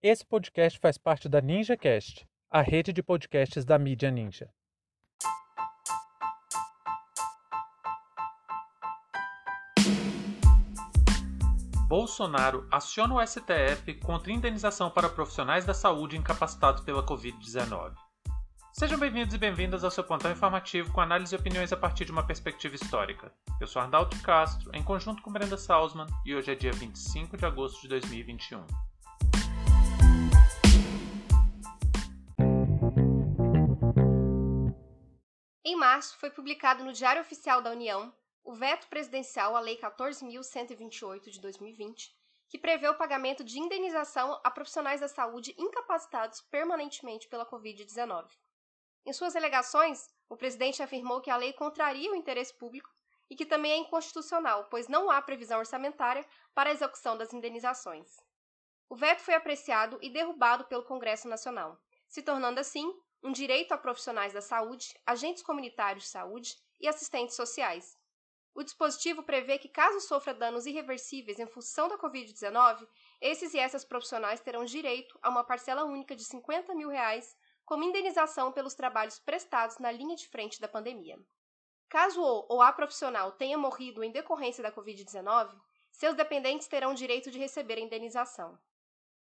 Esse podcast faz parte da NinjaCast, a rede de podcasts da mídia Ninja. Bolsonaro aciona o STF contra indenização para profissionais da saúde incapacitados pela Covid-19. Sejam bem-vindos e bem-vindas ao seu plantão informativo com análise e opiniões a partir de uma perspectiva histórica. Eu sou Arnaldo Castro, em conjunto com Brenda Salzman, e hoje é dia 25 de agosto de 2021. Março, foi publicado no Diário Oficial da União o veto presidencial à Lei 14.128 de 2020, que prevê o pagamento de indenização a profissionais da saúde incapacitados permanentemente pela Covid-19. Em suas alegações, o presidente afirmou que a lei contraria o interesse público e que também é inconstitucional, pois não há previsão orçamentária para a execução das indenizações. O veto foi apreciado e derrubado pelo Congresso Nacional, se tornando assim um direito a profissionais da saúde, agentes comunitários de saúde e assistentes sociais. O dispositivo prevê que, caso sofra danos irreversíveis em função da Covid-19, esses e essas profissionais terão direito a uma parcela única de 50 mil reais como indenização pelos trabalhos prestados na linha de frente da pandemia. Caso o ou a profissional tenha morrido em decorrência da Covid-19, seus dependentes terão direito de receber a indenização.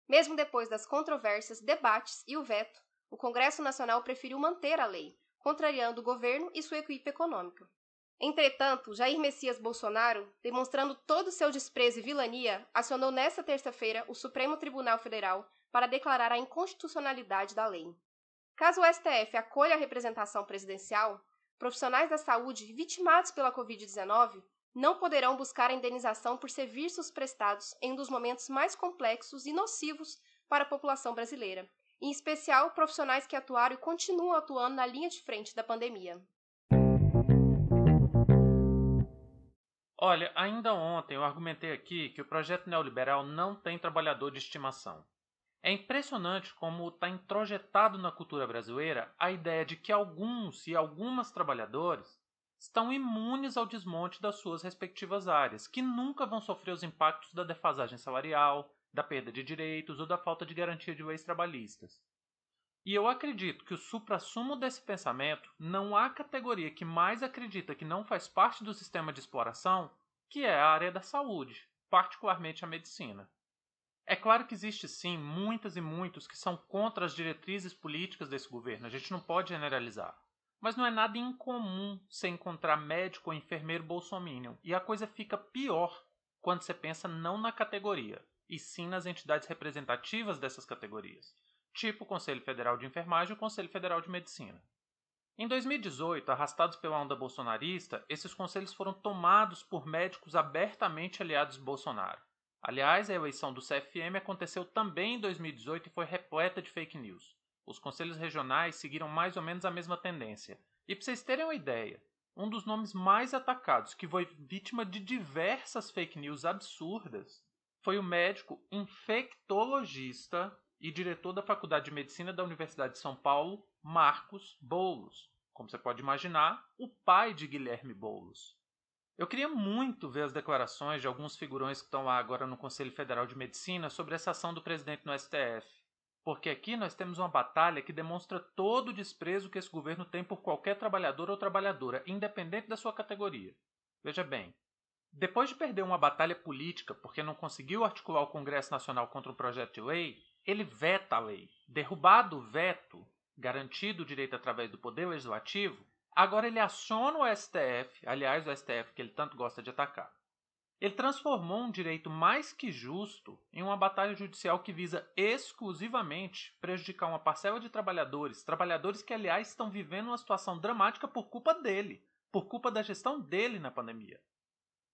Mesmo depois das controvérsias, debates e o veto, o Congresso Nacional preferiu manter a lei, contrariando o governo e sua equipe econômica. Entretanto, Jair Messias Bolsonaro, demonstrando todo o seu desprezo e vilania, acionou nesta terça-feira o Supremo Tribunal Federal para declarar a inconstitucionalidade da lei. Caso o STF acolha a representação presidencial, profissionais da saúde vitimados pela Covid-19 não poderão buscar a indenização por serviços prestados em um dos momentos mais complexos e nocivos para a população brasileira, em especial profissionais que atuaram e continuam atuando na linha de frente da pandemia. Olha, ainda ontem eu argumentei aqui que o projeto neoliberal não tem trabalhador de estimação. É impressionante como está introjetado na cultura brasileira a ideia de que alguns e algumas trabalhadores estão imunes ao desmonte das suas respectivas áreas, que nunca vão sofrer os impactos da defasagem salarial, da perda de direitos ou da falta de garantia de leis trabalhistas. E eu acredito que o suprassumo desse pensamento não há categoria que mais acredita que não faz parte do sistema de exploração, que é a área da saúde, particularmente a medicina. É claro que existe sim muitas e muitos que são contra as diretrizes políticas desse governo, a gente não pode generalizar. Mas não é nada incomum você encontrar médico ou enfermeiro bolsominion, e a coisa fica pior quando você pensa não na categoria, e sim nas entidades representativas dessas categorias, tipo o Conselho Federal de Enfermagem e o Conselho Federal de Medicina. Em 2018, arrastados pela onda bolsonarista, esses conselhos foram tomados por médicos abertamente aliados de Bolsonaro. Aliás, a eleição do CFM aconteceu também em 2018 e foi repleta de fake news. Os conselhos regionais seguiram mais ou menos a mesma tendência. E para vocês terem uma ideia, um dos nomes mais atacados, que foi vítima de diversas fake news absurdas, foi o médico infectologista e diretor da Faculdade de Medicina da Universidade de São Paulo, Marcos Boulos. Como você pode imaginar, o pai de Guilherme Boulos. Eu queria muito ver as declarações de alguns figurões que estão lá agora no Conselho Federal de Medicina sobre essa ação do presidente no STF. Porque aqui nós temos uma batalha que demonstra todo o desprezo que esse governo tem por qualquer trabalhador ou trabalhadora, independente da sua categoria. Veja bem, depois de perder uma batalha política porque não conseguiu articular o Congresso Nacional contra um projeto de lei, ele veta a lei. Derrubado o veto, garantido o direito através do Poder Legislativo, Agora ele aciona o STF, aliás, o STF que ele tanto gosta de atacar. Ele transformou um direito mais que justo em uma batalha judicial que visa exclusivamente prejudicar uma parcela de trabalhadores, trabalhadores que, aliás, estão vivendo uma situação dramática por culpa dele, por culpa da gestão dele na pandemia.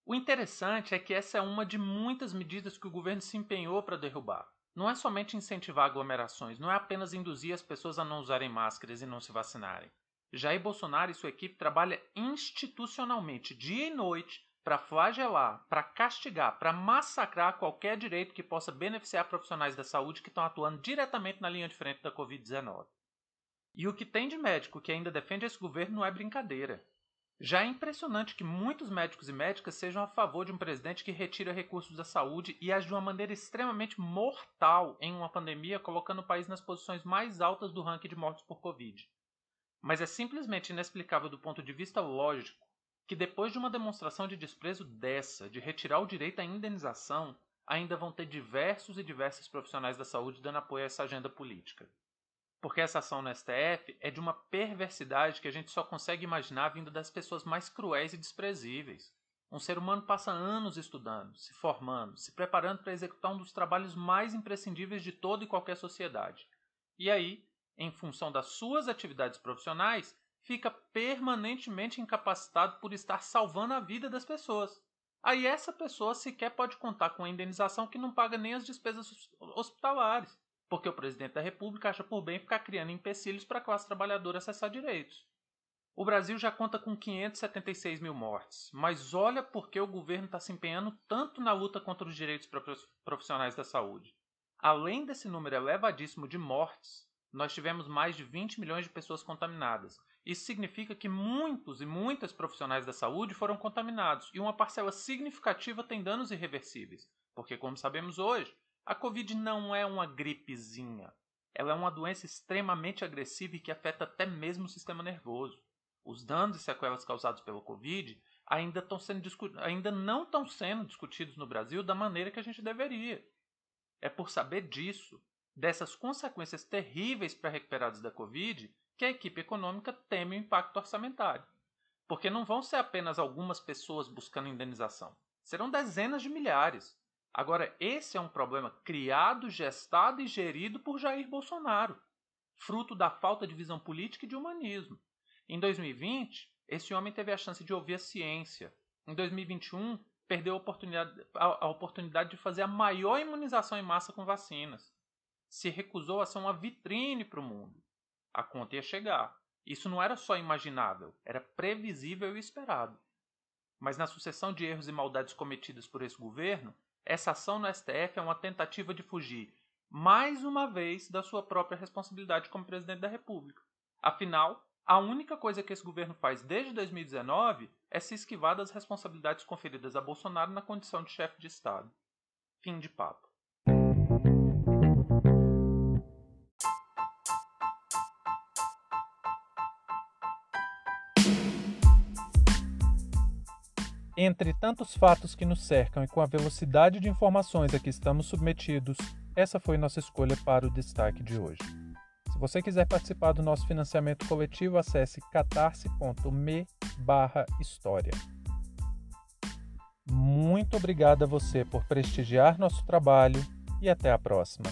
O interessante é que essa é uma de muitas medidas que o governo se empenhou para derrubar. Não é somente incentivar aglomerações, não é apenas induzir as pessoas a não usarem máscaras e não se vacinarem. Jair Bolsonaro e sua equipe trabalham institucionalmente, dia e noite, para flagelar, para castigar, para massacrar qualquer direito que possa beneficiar profissionais da saúde que estão atuando diretamente na linha de frente da Covid-19. E o que tem de médico que ainda defende esse governo não é brincadeira. Já é impressionante que muitos médicos e médicas sejam a favor de um presidente que retira recursos da saúde e age de uma maneira extremamente mortal em uma pandemia, colocando o país nas posições mais altas do ranking de mortes por Covid. Mas é simplesmente inexplicável do ponto de vista lógico que depois de uma demonstração de desprezo dessa, de retirar o direito à indenização, ainda vão ter diversos e diversos profissionais da saúde dando apoio a essa agenda política porque essa ação no STF é de uma perversidade que a gente só consegue imaginar vindo das pessoas mais cruéis e desprezíveis. Um ser humano passa anos estudando, se formando, se preparando para executar um dos trabalhos mais imprescindíveis de toda e qualquer sociedade. E aí, em função das suas atividades profissionais, fica permanentemente incapacitado por estar salvando a vida das pessoas. Aí essa pessoa sequer pode contar com a indenização que não paga nem as despesas hospitalares porque o presidente da República acha por bem ficar criando empecilhos para a classe trabalhadora acessar direitos. O Brasil já conta com 576 mil mortes, mas olha por que o governo está se empenhando tanto na luta contra os direitos profissionais da saúde. Além desse número elevadíssimo de mortes, nós tivemos mais de 20 milhões de pessoas contaminadas. Isso significa que muitos e muitas profissionais da saúde foram contaminados e uma parcela significativa tem danos irreversíveis, porque, como sabemos hoje, a Covid não é uma gripezinha. Ela é uma doença extremamente agressiva e que afeta até mesmo o sistema nervoso. Os danos e sequelas causados pela Covid ainda, sendo ainda não estão sendo discutidos no Brasil da maneira que a gente deveria. É por saber disso, dessas consequências terríveis para recuperados da Covid, que a equipe econômica teme o impacto orçamentário. Porque não vão ser apenas algumas pessoas buscando indenização, serão dezenas de milhares. Agora, esse é um problema criado, gestado e gerido por Jair Bolsonaro, fruto da falta de visão política e de humanismo. Em 2020, esse homem teve a chance de ouvir a ciência. Em 2021, perdeu a oportunidade, a, a oportunidade de fazer a maior imunização em massa com vacinas. Se recusou a ser uma vitrine para o mundo. A conta ia chegar. Isso não era só imaginável, era previsível e esperado. Mas na sucessão de erros e maldades cometidos por esse governo, essa ação no STF é uma tentativa de fugir, mais uma vez, da sua própria responsabilidade como presidente da República. Afinal, a única coisa que esse governo faz desde 2019 é se esquivar das responsabilidades conferidas a Bolsonaro na condição de chefe de Estado. Fim de papo. Entre tantos fatos que nos cercam e com a velocidade de informações a que estamos submetidos, essa foi nossa escolha para o destaque de hoje. Se você quiser participar do nosso financiamento coletivo, acesse catarse.me história. Muito obrigado a você por prestigiar nosso trabalho e até a próxima.